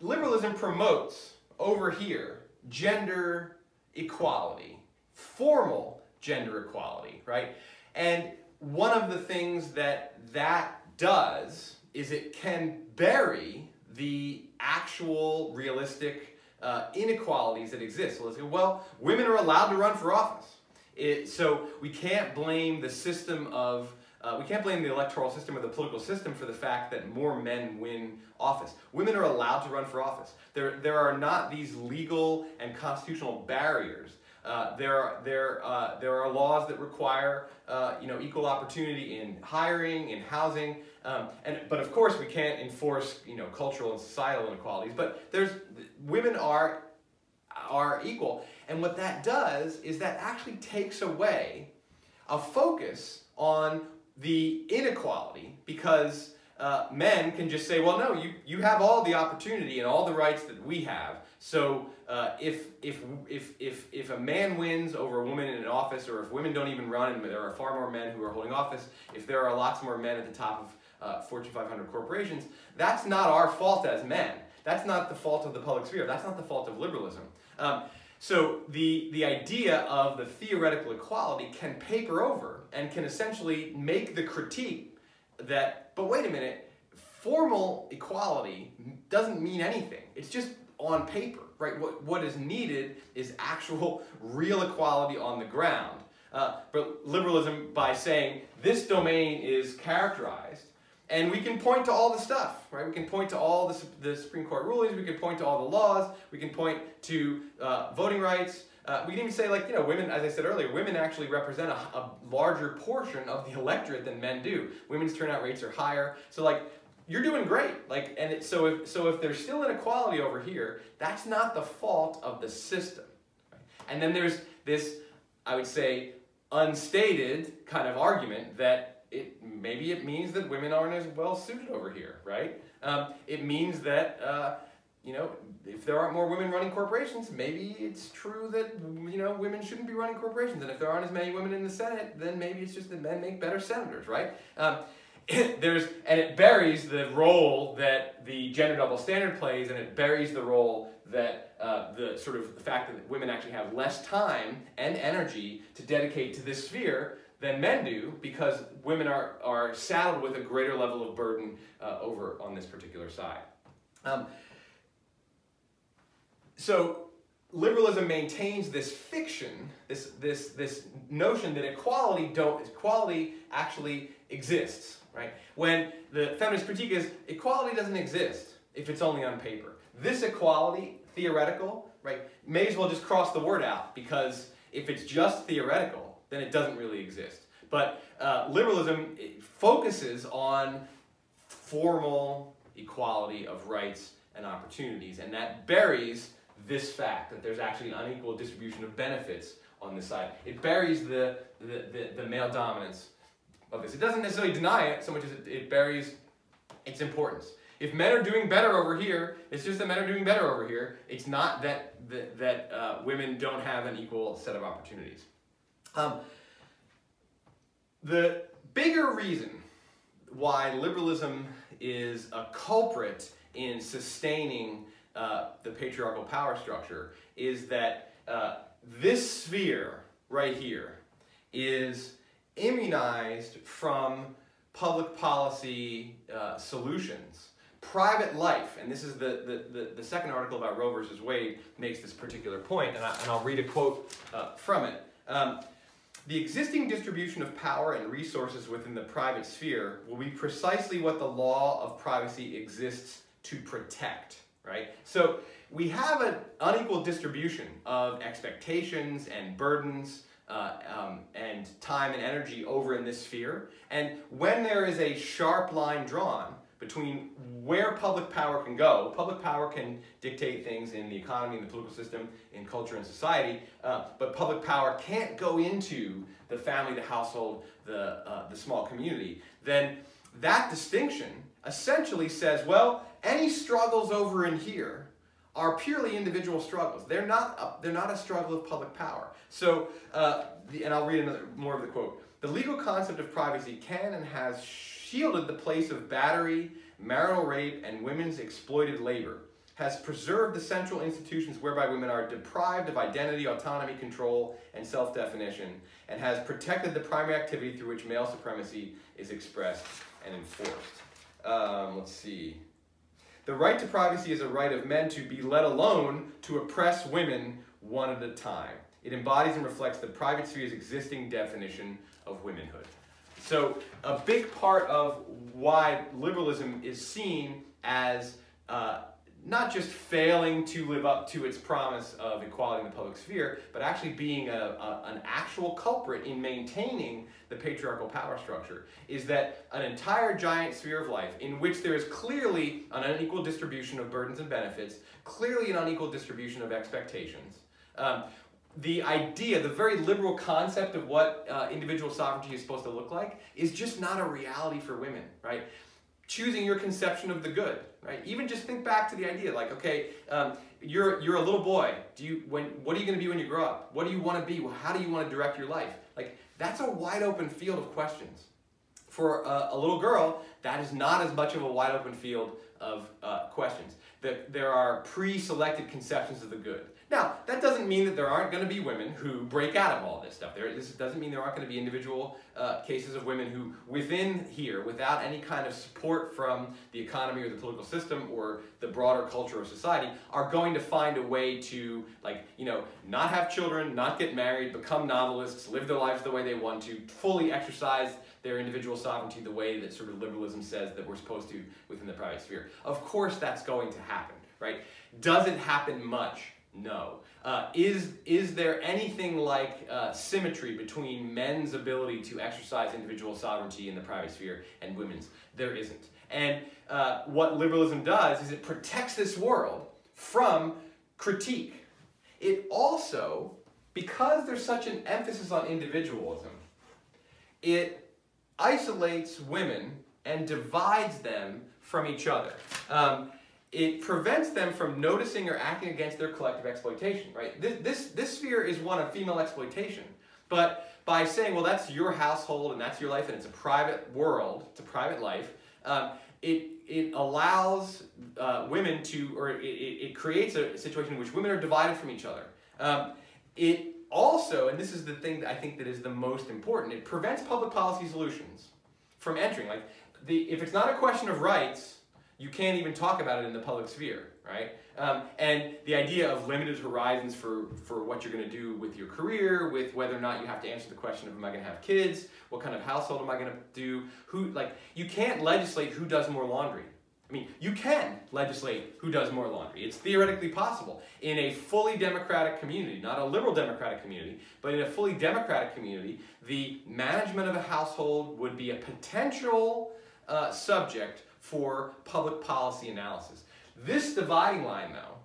liberalism promotes over here gender equality, formal gender equality, right? And one of the things that that does is it can bury the actual realistic uh, inequalities that exist. So let's go, well, women are allowed to run for office. It, so we can't blame the system of, uh, we can't blame the electoral system or the political system for the fact that more men win office. Women are allowed to run for office. There, there are not these legal and constitutional barriers uh, there, are, there, uh, there are laws that require uh, you know, equal opportunity in hiring, in housing, um, and, but of course we can't enforce you know, cultural and societal inequalities, but there's, women are, are equal. And what that does is that actually takes away a focus on the inequality because uh, men can just say, well, no, you, you have all the opportunity and all the rights that we have. So uh, if, if, if, if, if a man wins over a woman in an office, or if women don't even run and there are far more men who are holding office, if there are lots more men at the top of uh, Fortune 500 corporations, that's not our fault as men. That's not the fault of the public sphere. That's not the fault of liberalism. Um, so the, the idea of the theoretical equality can paper over and can essentially make the critique that, but wait a minute, formal equality doesn't mean anything. It's just on paper, right? What, what is needed is actual real equality on the ground. Uh, but liberalism, by saying this domain is characterized, and we can point to all the stuff, right? We can point to all the, the Supreme Court rulings, we can point to all the laws, we can point to uh, voting rights, uh, we can even say, like, you know, women, as I said earlier, women actually represent a, a, larger portion of the electorate than men do. Women's turnout rates are higher. So, like, you're doing great. Like, and it, so if so, if there's still inequality over here, that's not the fault of the system. Right? And then there's this, I would say, unstated kind of argument that it maybe it means that women aren't as well suited over here, right? Um, it means that. Uh, you know, if there aren't more women running corporations, maybe it's true that, you know, women shouldn't be running corporations. And if there aren't as many women in the Senate, then maybe it's just that men make better senators, right? Um, there's and it buries the role that the gender double standard plays, and it buries the role that uh, the sort of the fact that women actually have less time and energy to dedicate to this sphere than men do because women are, are saddled with a greater level of burden uh, over on this particular side. Um, so liberalism maintains this fiction, this, this, this notion that equality, don't, equality actually exists right? When the feminist critique is equality doesn't exist if it's only on paper. This equality, theoretical, right, may as well just cross the word out because if it's just theoretical, then it doesn't really exist. But uh, liberalism focuses on formal equality of rights and opportunities. And that buries this fact that there's actually an unequal distribution of benefits on this side. It buries the, the, the, the male dominance of this. It doesn't necessarily deny it so much as it, it buries its importance. If men are doing better over here, it's just that men are doing better over here. It's not that, that, that uh, women don't have an equal set of opportunities. Um, the bigger reason why liberalism is a culprit in sustaining uh, the patriarchal power structure is that uh, this sphere right here is immunized from public policy uh, solutions. Private life, and this is the, the, the, the, second article about Roe versus Wade, makes this particular point, and, I, and I'll read a quote uh, from it. Um, the existing distribution of power and resources within the private sphere will be precisely what the law of privacy exists to protect, right? So we have an unequal distribution of expectations and burdens uh, um, and time and energy over in this sphere. And when there is a sharp line drawn between where public power can go, public power can dictate things in the economy, in the political system, in culture and society, uh, but public power can't go into the family, the household, the, uh, the small community, then that distinction essentially says, well, any struggles over in here are purely individual struggles. They're not a, they're not a struggle of public power. So, uh, the, and I'll read another more of the quote. The legal concept of privacy can and has shielded the place of battery, marital rape, and women's exploited labor. Has preserved the central institutions whereby women are deprived of identity, autonomy, control, and self-definition, and has protected the primary activity through which male supremacy is expressed and enforced. Um, let's see. The right to privacy is a right of men to be let alone to oppress women one at a time. It embodies and reflects the private sphere's existing definition of womanhood. So, a big part of why liberalism is seen as uh, not just failing to live up to its promise of equality in the public sphere, but actually being a, a, an actual culprit in maintaining the patriarchal power structure, is that an entire giant sphere of life in which there is clearly an unequal distribution of burdens and benefits, clearly an unequal distribution of expectations. Um, the idea, the very liberal concept of what uh, individual sovereignty is supposed to look like is just not a reality for women, right? Choosing your conception of the good, right? Even just think back to the idea, like, okay, um, you're you're a little boy. Do you when what are you going to be when you grow up? What do you want to be? How do you want to direct your life? Like that's a wide open field of questions. For a, a little girl, that is not as much of a wide open field of uh, questions. That there are pre-selected conceptions of the good. Now, that doesn't mean that there aren't going to be women who break out of all this stuff. There, this doesn't mean there aren't going to be individual uh, cases of women who, within here, without any kind of support from the economy or the political system or the broader culture or society, are going to find a way to, like, you know, not have children, not get married, become novelists, live their lives the way they want to, fully exercise their individual sovereignty the way that sort of liberalism says that we're supposed to within the private sphere. Of course, that's going to happen, right? Doesn't happen much? No. Uh, is, is there anything like uh, symmetry between men's ability to exercise individual sovereignty in the private sphere and women's? There isn't. And uh, what liberalism does is it protects this world from critique. It also, because there's such an emphasis on individualism, it isolates women and divides them from each other. Um, it prevents them from noticing or acting against their collective exploitation, right? This, this, this sphere is one of female exploitation. But by saying, well, that's your household and that's your life and it's a private world, it's a private life, um, it, it allows uh, women to, or it, it creates a situation in which women are divided from each other. Um, it also, and this is the thing that I think that is the most important, it prevents public policy solutions from entering. Like, the, if it's not a question of rights, you can't even talk about it in the public sphere, right? Um, and the idea of limited horizons for, for what you're going to do with your career, with whether or not you have to answer the question of am I going to have kids, what kind of household am I going to do, who, like, you can't legislate who does more laundry. I mean, you can legislate who does more laundry. It's theoretically possible. In a fully democratic community, not a liberal democratic community, but in a fully democratic community, the management of a household would be a potential uh, subject for public policy analysis. This dividing line, though,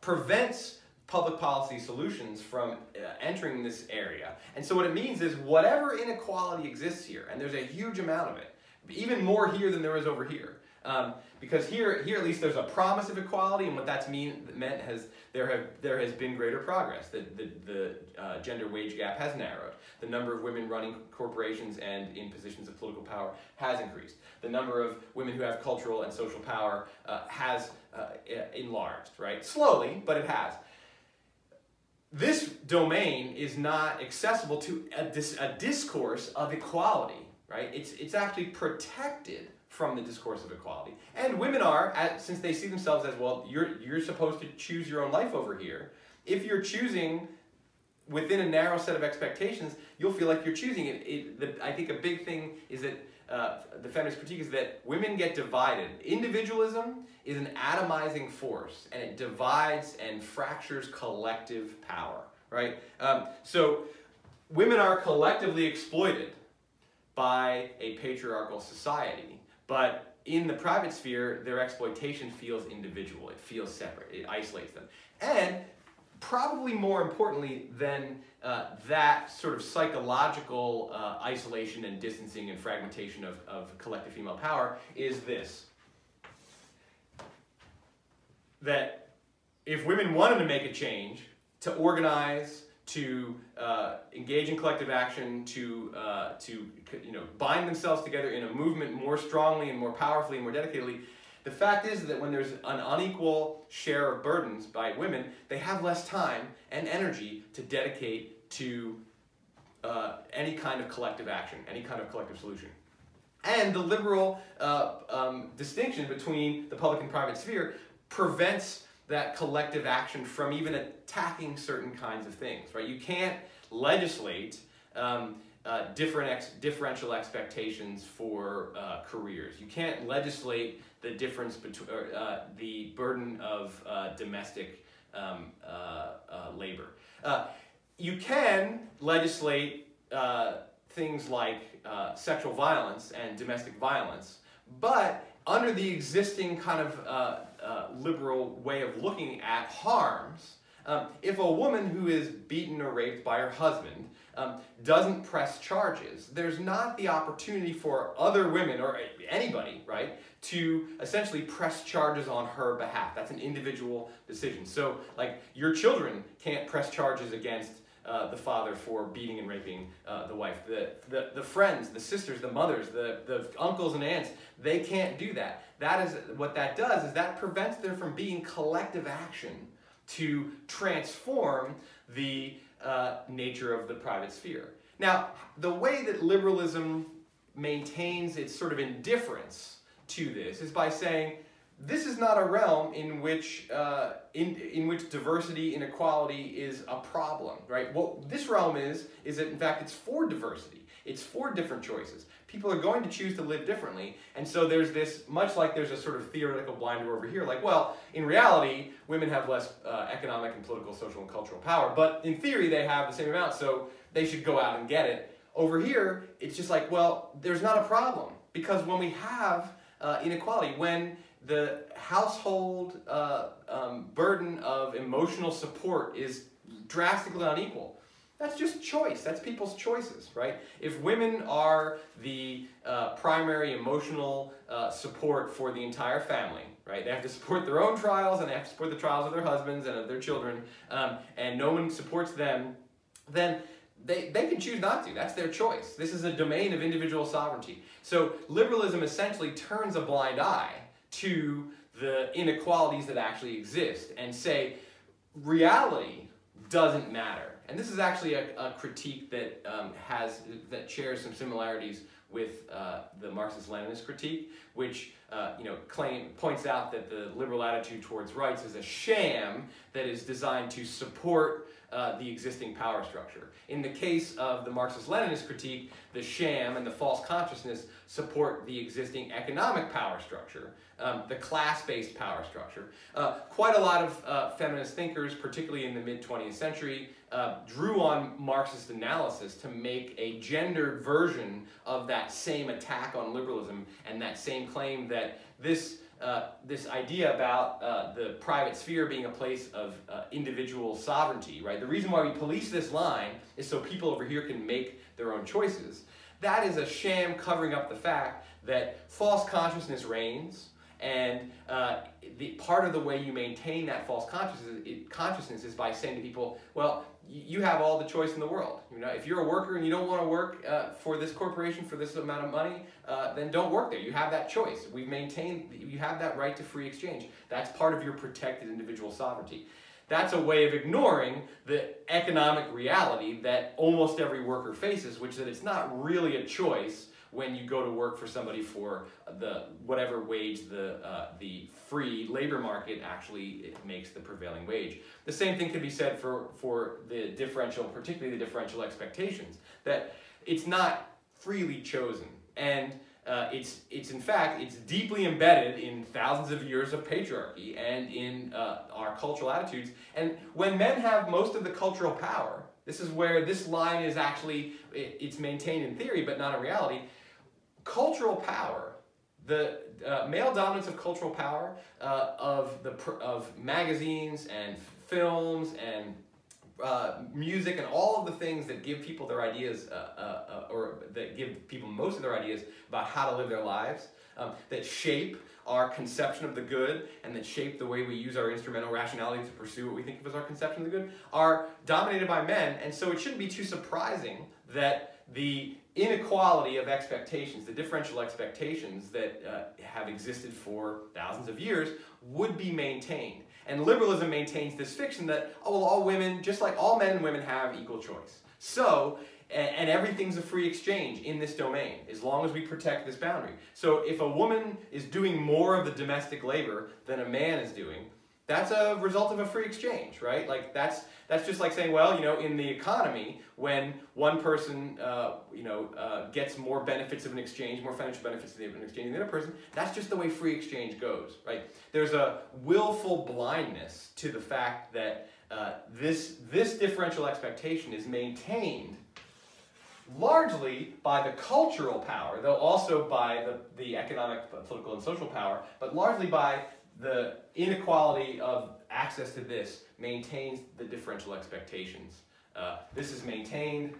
prevents public policy solutions from uh, entering this area. And so what it means is whatever inequality exists here, and there's a huge amount of it, even more here than there is over here. Um, because here, here at least there's a promise of equality, and what that's mean, meant has there have there has been greater progress. The the, the uh, gender wage gap has narrowed. The number of women running corporations and in positions of political power has increased. The number of women who have cultural and social power uh, has uh, enlarged. Right, slowly, but it has this domain is not accessible to a, dis a, discourse of equality, right? It's, it's actually protected from the discourse of equality. And women are, since they see themselves as, well, you're, you're supposed to choose your own life over here. If you're choosing within a narrow set of expectations, you'll feel like you're choosing it. it the, I think a big thing is that uh, the feminist critique is that women get divided. Individualism is an atomizing force, and it divides and fractures collective power, right? Um, so women are collectively exploited by a patriarchal society, but in the private sphere, their exploitation feels individual. It feels separate. It isolates them. And probably more importantly than uh, that sort of psychological uh, isolation and distancing and fragmentation of, of collective female power is this. That if women wanted to make a change, to organize, to uh, engage in collective action, to, uh, to you know, bind themselves together in a movement more strongly and more powerfully and more dedicatedly, the fact is that when there's an unequal share of burdens by women, they have less time and energy to dedicate to uh, any kind of collective action, any kind of collective solution. And the liberal uh, um, distinction between the public and private sphere prevents that collective action from even attacking certain kinds of things, right? You can't legislate um, uh, different ex differential expectations for uh, careers. You can't legislate the difference between uh, the burden of uh, domestic um, uh, uh, labor. You can legislate things like sexual violence and domestic violence, but under the existing kind of liberal way of looking at harms, um, if a woman who is beaten or raped by her husband um, doesn't press charges, there's not the opportunity for other women or anybody, right, to essentially press charges on her behalf. That's an individual decision. So, like, your children can't press charges against uh, the father for beating and raping uh, the wife. The, the, the friends, the sisters, the mothers, the, the uncles and aunts, they can't do that. That is what that does is that prevents there from being collective action to transform the uh, nature of the private sphere. Now, the way that liberalism maintains its sort of indifference to this is by saying this is not a realm in which uh, in, in which diversity inequality is a problem, right? What this realm is is that in fact it's for diversity. It's for different choices. People are going to choose to live differently, and so there's this much like there's a sort of theoretical blinder over here. Like, well, in reality, women have less uh, economic and political, social, and cultural power, but in theory they have the same amount, so they should go out and get it. Over here, it's just like, well, there's not a problem because when we have uh, inequality, when the household uh, um, burden of emotional support is drastically unequal, that's just choice. That's people's choices, right? If women are the uh, primary emotional uh, support for the entire family, right? They have to support their own trials and they have to support the trials of their husbands and of their children, um, and no one supports them, then they, they can choose not to. That's their choice. This is a domain of individual sovereignty. So liberalism essentially turns a blind eye to the inequalities that actually exist and say reality doesn't matter. And this is actually a, a critique that um, has that shares some similarities with uh, the Marxist-Leninist critique, which uh, you know claim points out that the liberal attitude towards rights is a sham that is designed to support uh, the existing power structure. In the case of the Marxist-Leninist critique, the sham and the false consciousness support the existing economic power structure, um, the class-based power structure. Uh, quite a lot of uh, feminist thinkers, particularly in the mid-20th century, uh, drew on Marxist analysis to make a gendered version of that same attack on liberalism and that same claim that this uh, this idea about uh, the private sphere being a place of uh, individual sovereignty, right? The reason why we police this line is so people over here can make their own choices. That is a sham covering up the fact that false consciousness reigns, and uh, the part of the way you maintain that false consciousness, it, consciousness is by saying to people, well, you have all the choice in the world. You know, if you're a worker and you don't want to work uh, for this corporation for this amount of money, uh, then don't work there. You have that choice. We've maintained, you have that right to free exchange. That's part of your protected individual sovereignty. That's a way of ignoring the economic reality that almost every worker faces, which is that it's not really a choice when you go to work for somebody for the whatever wage the uh, the free labor market actually makes the prevailing wage. The same thing can be said for for the differential, particularly the differential expectations, that it's not freely chosen and. Uh, it's, it's in fact, it's deeply embedded in thousands of years of patriarchy and in uh, our cultural attitudes. And when men have most of the cultural power, this is where this line is actually, it, it's maintained in theory, but not in reality cultural power, the uh, male dominance of cultural power uh, of the of magazines and films and uh, music and all of the things that give people their ideas uh, uh, uh, or that give people most of their ideas about how to live their lives um, that shape our conception of the good and that shape the way we use our instrumental rationality to pursue what we think of as our conception of the good are dominated by men. And so it shouldn't be too surprising that the inequality of expectations, the differential expectations that uh, have existed for thousands of years, would be maintained. And liberalism maintains this fiction that, oh, well, all women, just like all men and women, have equal choice. So, and, and everything's a free exchange in this domain, as long as we protect this boundary. So if a woman is doing more of the domestic labor than a man is doing, that's a result of a free exchange, right? Like that's that's just like saying, well, you know, in the economy, when one person, uh, you know, uh, gets more benefits of an exchange, more financial benefits of an exchange than the other person, that's just the way free exchange goes, right? There's a willful blindness to the fact that uh, this this differential expectation is maintained largely by the cultural power, though also by the, the economic, political, and social power, but largely by the inequality of access to this maintains the differential expectations. Uh, this is maintained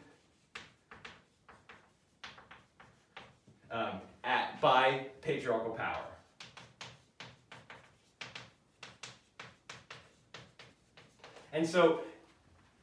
um, at, by patriarchal power. And so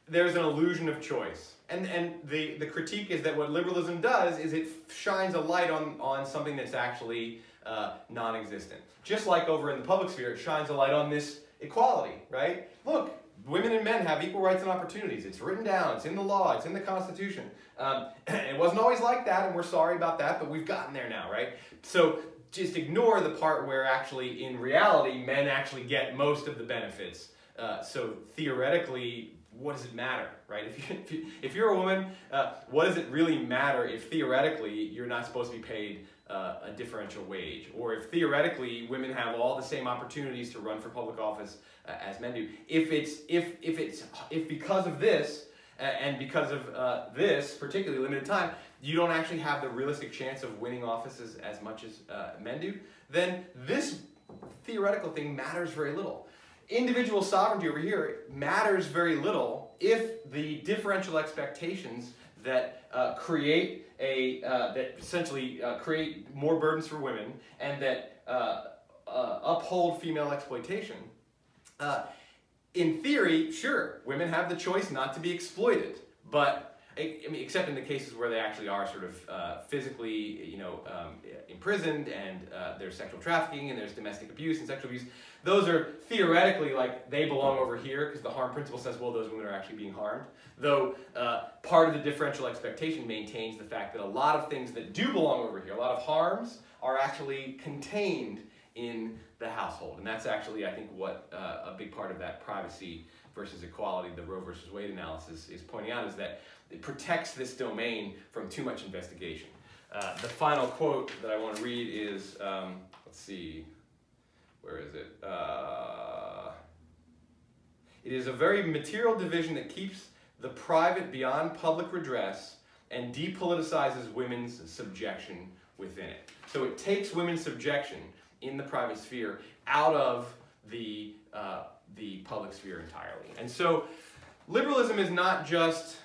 there's an illusion of choice. And, and the, the critique is that what liberalism does is it shines a light on, on something that's actually uh, non-existent. Just like over in the public sphere, it shines a light on this equality, right? Look, women and men have equal rights and opportunities. It's written down, it's in the law, it's in the Constitution. Um, it wasn't always like that, and we're sorry about that, but we've gotten there now, right? So just ignore the part where actually, in reality, men actually get most of the benefits. Uh, so theoretically, what does it matter, right? If, you, if, you, if you're a woman, uh, what does it really matter if theoretically you're not supposed to be paid uh, a differential wage, or if theoretically women have all the same opportunities to run for public office uh, as men do. If it's if if it's if because of this uh, and because of uh, this particularly limited time, you don't actually have the realistic chance of winning offices as much as uh, men do, then this theoretical thing matters very little. Individual sovereignty over here matters very little if the differential expectations that uh, create a uh, that essentially uh, create more burdens for women and that uh, uh, uphold female exploitation. Uh, in theory, sure, women have the choice not to be exploited, but I mean, except in the cases where they actually are sort of uh, physically, you know, um, imprisoned and uh, there's sexual trafficking and there's domestic abuse and sexual abuse. Those are theoretically like they belong over here because the harm principle says, well, those women are actually being harmed. Though uh, part of the differential expectation maintains the fact that a lot of things that do belong over here, a lot of harms, are actually contained in the household. And that's actually, I think, what uh, a big part of that privacy versus equality, the Roe versus Wade analysis is pointing out is that it protects this domain from too much investigation. Uh, the final quote that I want to read is, um, let's see, where is it? Uh, it is a very material division that keeps the private beyond public redress and depoliticizes women's subjection within it. So it takes women's subjection in the private sphere out of the, uh, the public sphere entirely. And so liberalism is not just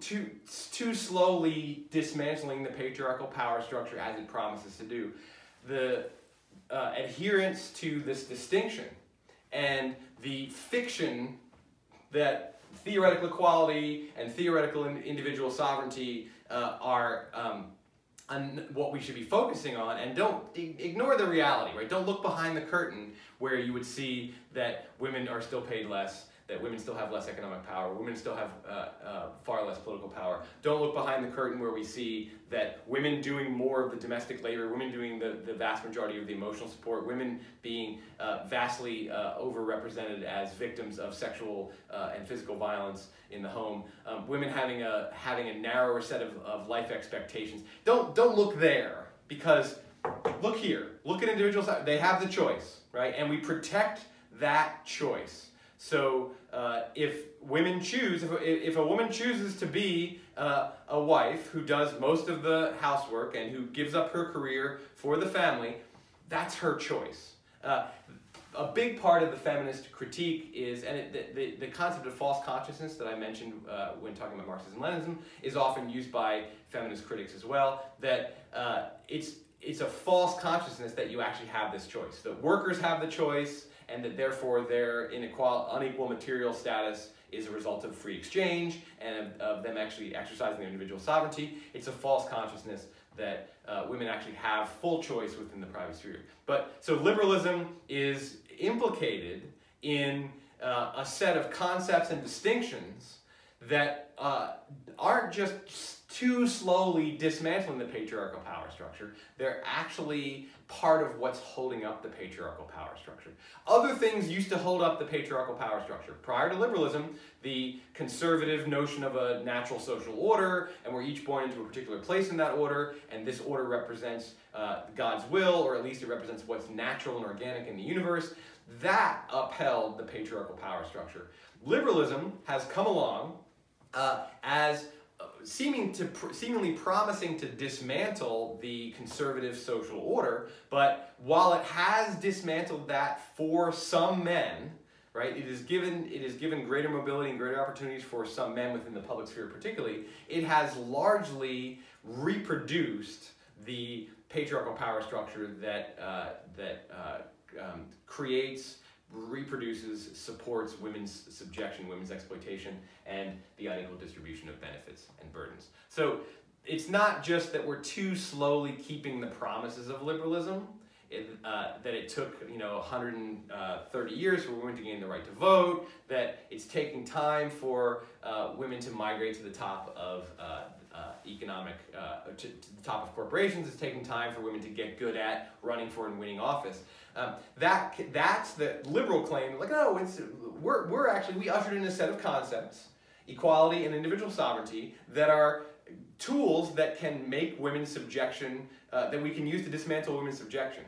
too, too slowly dismantling the patriarchal power structure as it promises to do. The uh, adherence to this distinction and the fiction that theoretical equality and theoretical individual sovereignty uh, are um, what we should be focusing on and don't ignore the reality, right? Don't look behind the curtain where you would see that women are still paid less that women still have less economic power, women still have uh, uh, far less political power. Don't look behind the curtain where we see that women doing more of the domestic labor, women doing the, the vast majority of the emotional support, women being uh, vastly uh, overrepresented as victims of sexual uh, and physical violence in the home, um, women having a, having a narrower set of, of life expectations. Don't, don't look there because look here, look at individuals, they have the choice, right? And we protect that choice. So uh, if women choose, if, if a woman chooses to be uh, a wife who does most of the housework and who gives up her career for the family, that's her choice. Uh, a big part of the feminist critique is, and it, the, the, concept of false consciousness that I mentioned uh, when talking about Marxism-Leninism is often used by feminist critics as well, that uh, it's, it's a false consciousness that you actually have this choice. That workers have the choice, and that therefore their inequal, unequal material status is a result of free exchange and of, of them actually exercising their individual sovereignty. It's a false consciousness that uh, women actually have full choice within the private sphere. But so liberalism is implicated in uh, a set of concepts and distinctions that uh, aren't just too slowly dismantling the patriarchal power structure. They're actually part of what's holding up the patriarchal power structure. Other things used to hold up the patriarchal power structure. Prior to liberalism, the conservative notion of a natural social order, and we're each born into a particular place in that order, and this order represents uh, God's will, or at least it represents what's natural and organic in the universe, that upheld the patriarchal power structure. Liberalism has come along uh, as seeming to seemingly promising to dismantle the conservative social order, but while it has dismantled that for some men, right? It is given it is given greater mobility and greater opportunities for some men within the public sphere, particularly. It has largely reproduced the patriarchal power structure that uh, that uh, um, creates reproduces, supports women's subjection, women's exploitation, and the unequal distribution of benefits and burdens. So it's not just that we're too slowly keeping the promises of liberalism, it, uh, that it took you know 130 uh, years for women to gain the right to vote, that it's taking time for uh, women to migrate to the top of uh, uh, economic, uh, to, to, the top of corporations. It's taking time for women to get good at running for and winning office. Um, that that's the liberal claim. Like, no, it's we're we're actually we ushered in a set of concepts, equality and individual sovereignty, that are tools that can make women's subjection uh, that we can use to dismantle women's subjection.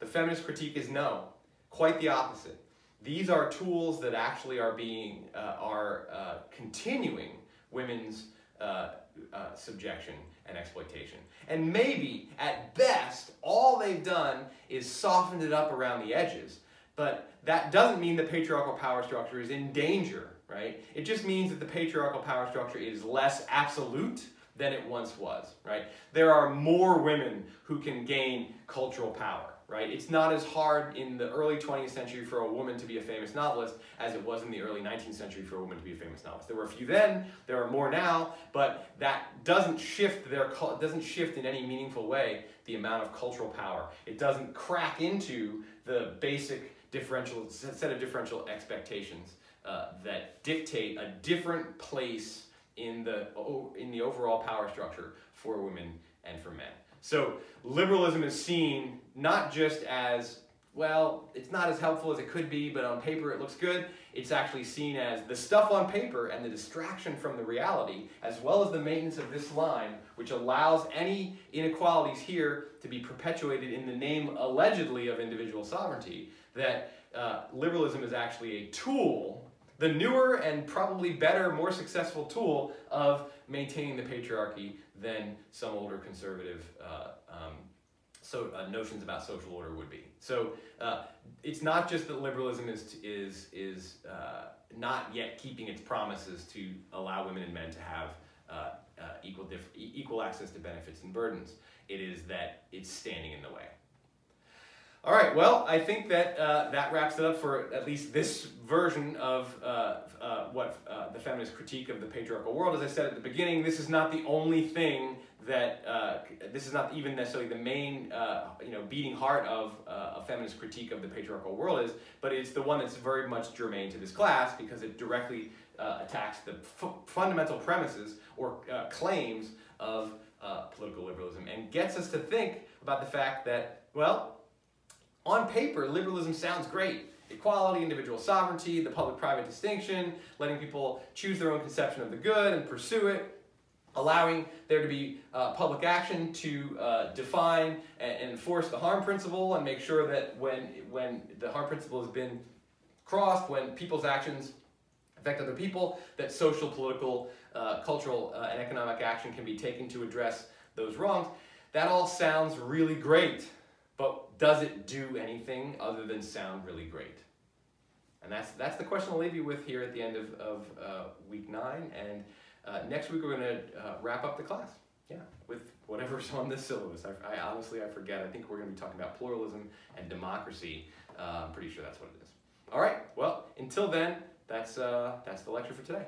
The feminist critique is no, quite the opposite. These are tools that actually are being uh, are uh, continuing women's uh, uh, subjection and exploitation. And maybe, at best, all they've done is softened it up around the edges. But that doesn't mean the patriarchal power structure is in danger, right? It just means that the patriarchal power structure is less absolute than it once was, right? There are more women who can gain cultural power right? It's not as hard in the early 20th century for a woman to be a famous novelist as it was in the early 19th century for a woman to be a famous novelist. There were a few then, there are more now, but that doesn't shift their doesn't shift in any meaningful way the amount of cultural power. It doesn't crack into the basic differential set of differential expectations uh, that dictate a different place in the in the overall power structure for women and for men. So liberalism is seen not just as, well, it's not as helpful as it could be, but on paper it looks good. It's actually seen as the stuff on paper and the distraction from the reality, as well as the maintenance of this line, which allows any inequalities here to be perpetuated in the name, allegedly, of individual sovereignty, that uh, liberalism is actually a tool the newer and probably better, more successful tool of maintaining the patriarchy than some older conservative uh, um, so uh, notions about social order would be. So uh, it's not just that liberalism is is is uh, not yet keeping its promises to allow women and men to have uh, uh, equal equal access to benefits and burdens. It is that it's standing in the way. All right, well, I think that uh, that wraps it up for at least this version of uh, uh, what uh, the feminist critique of the patriarchal world. As I said at the beginning, this is not the only thing that, uh, this is not even necessarily the main, uh, you know, beating heart of a feminist critique of the patriarchal world is, but it's the one that's very much germane to this class because it directly attacks the fundamental premises or claims of political liberalism and gets us to think about the fact that, well, on paper, liberalism sounds great. Equality, individual sovereignty, the public-private distinction, letting people choose their own conception of the good and pursue it, allowing there to be uh, public action to uh, define and enforce the harm principle and make sure that when, when the harm principle has been crossed, when people's actions affect other people, that social, political, uh, cultural, uh, and economic action can be taken to address those wrongs. That all sounds really great. But does it do anything other than sound really great? And that's, that's the question I'll leave you with here at the end of, of uh, week nine. And uh, next week we're going to uh, wrap up the class. Yeah, with whatever's on this syllabus. I, I, honestly, I forget. I think we're going to be talking about pluralism and democracy. Uh, I'm pretty sure that's what it is. All right. Well, until then, that's uh, that's the lecture for today.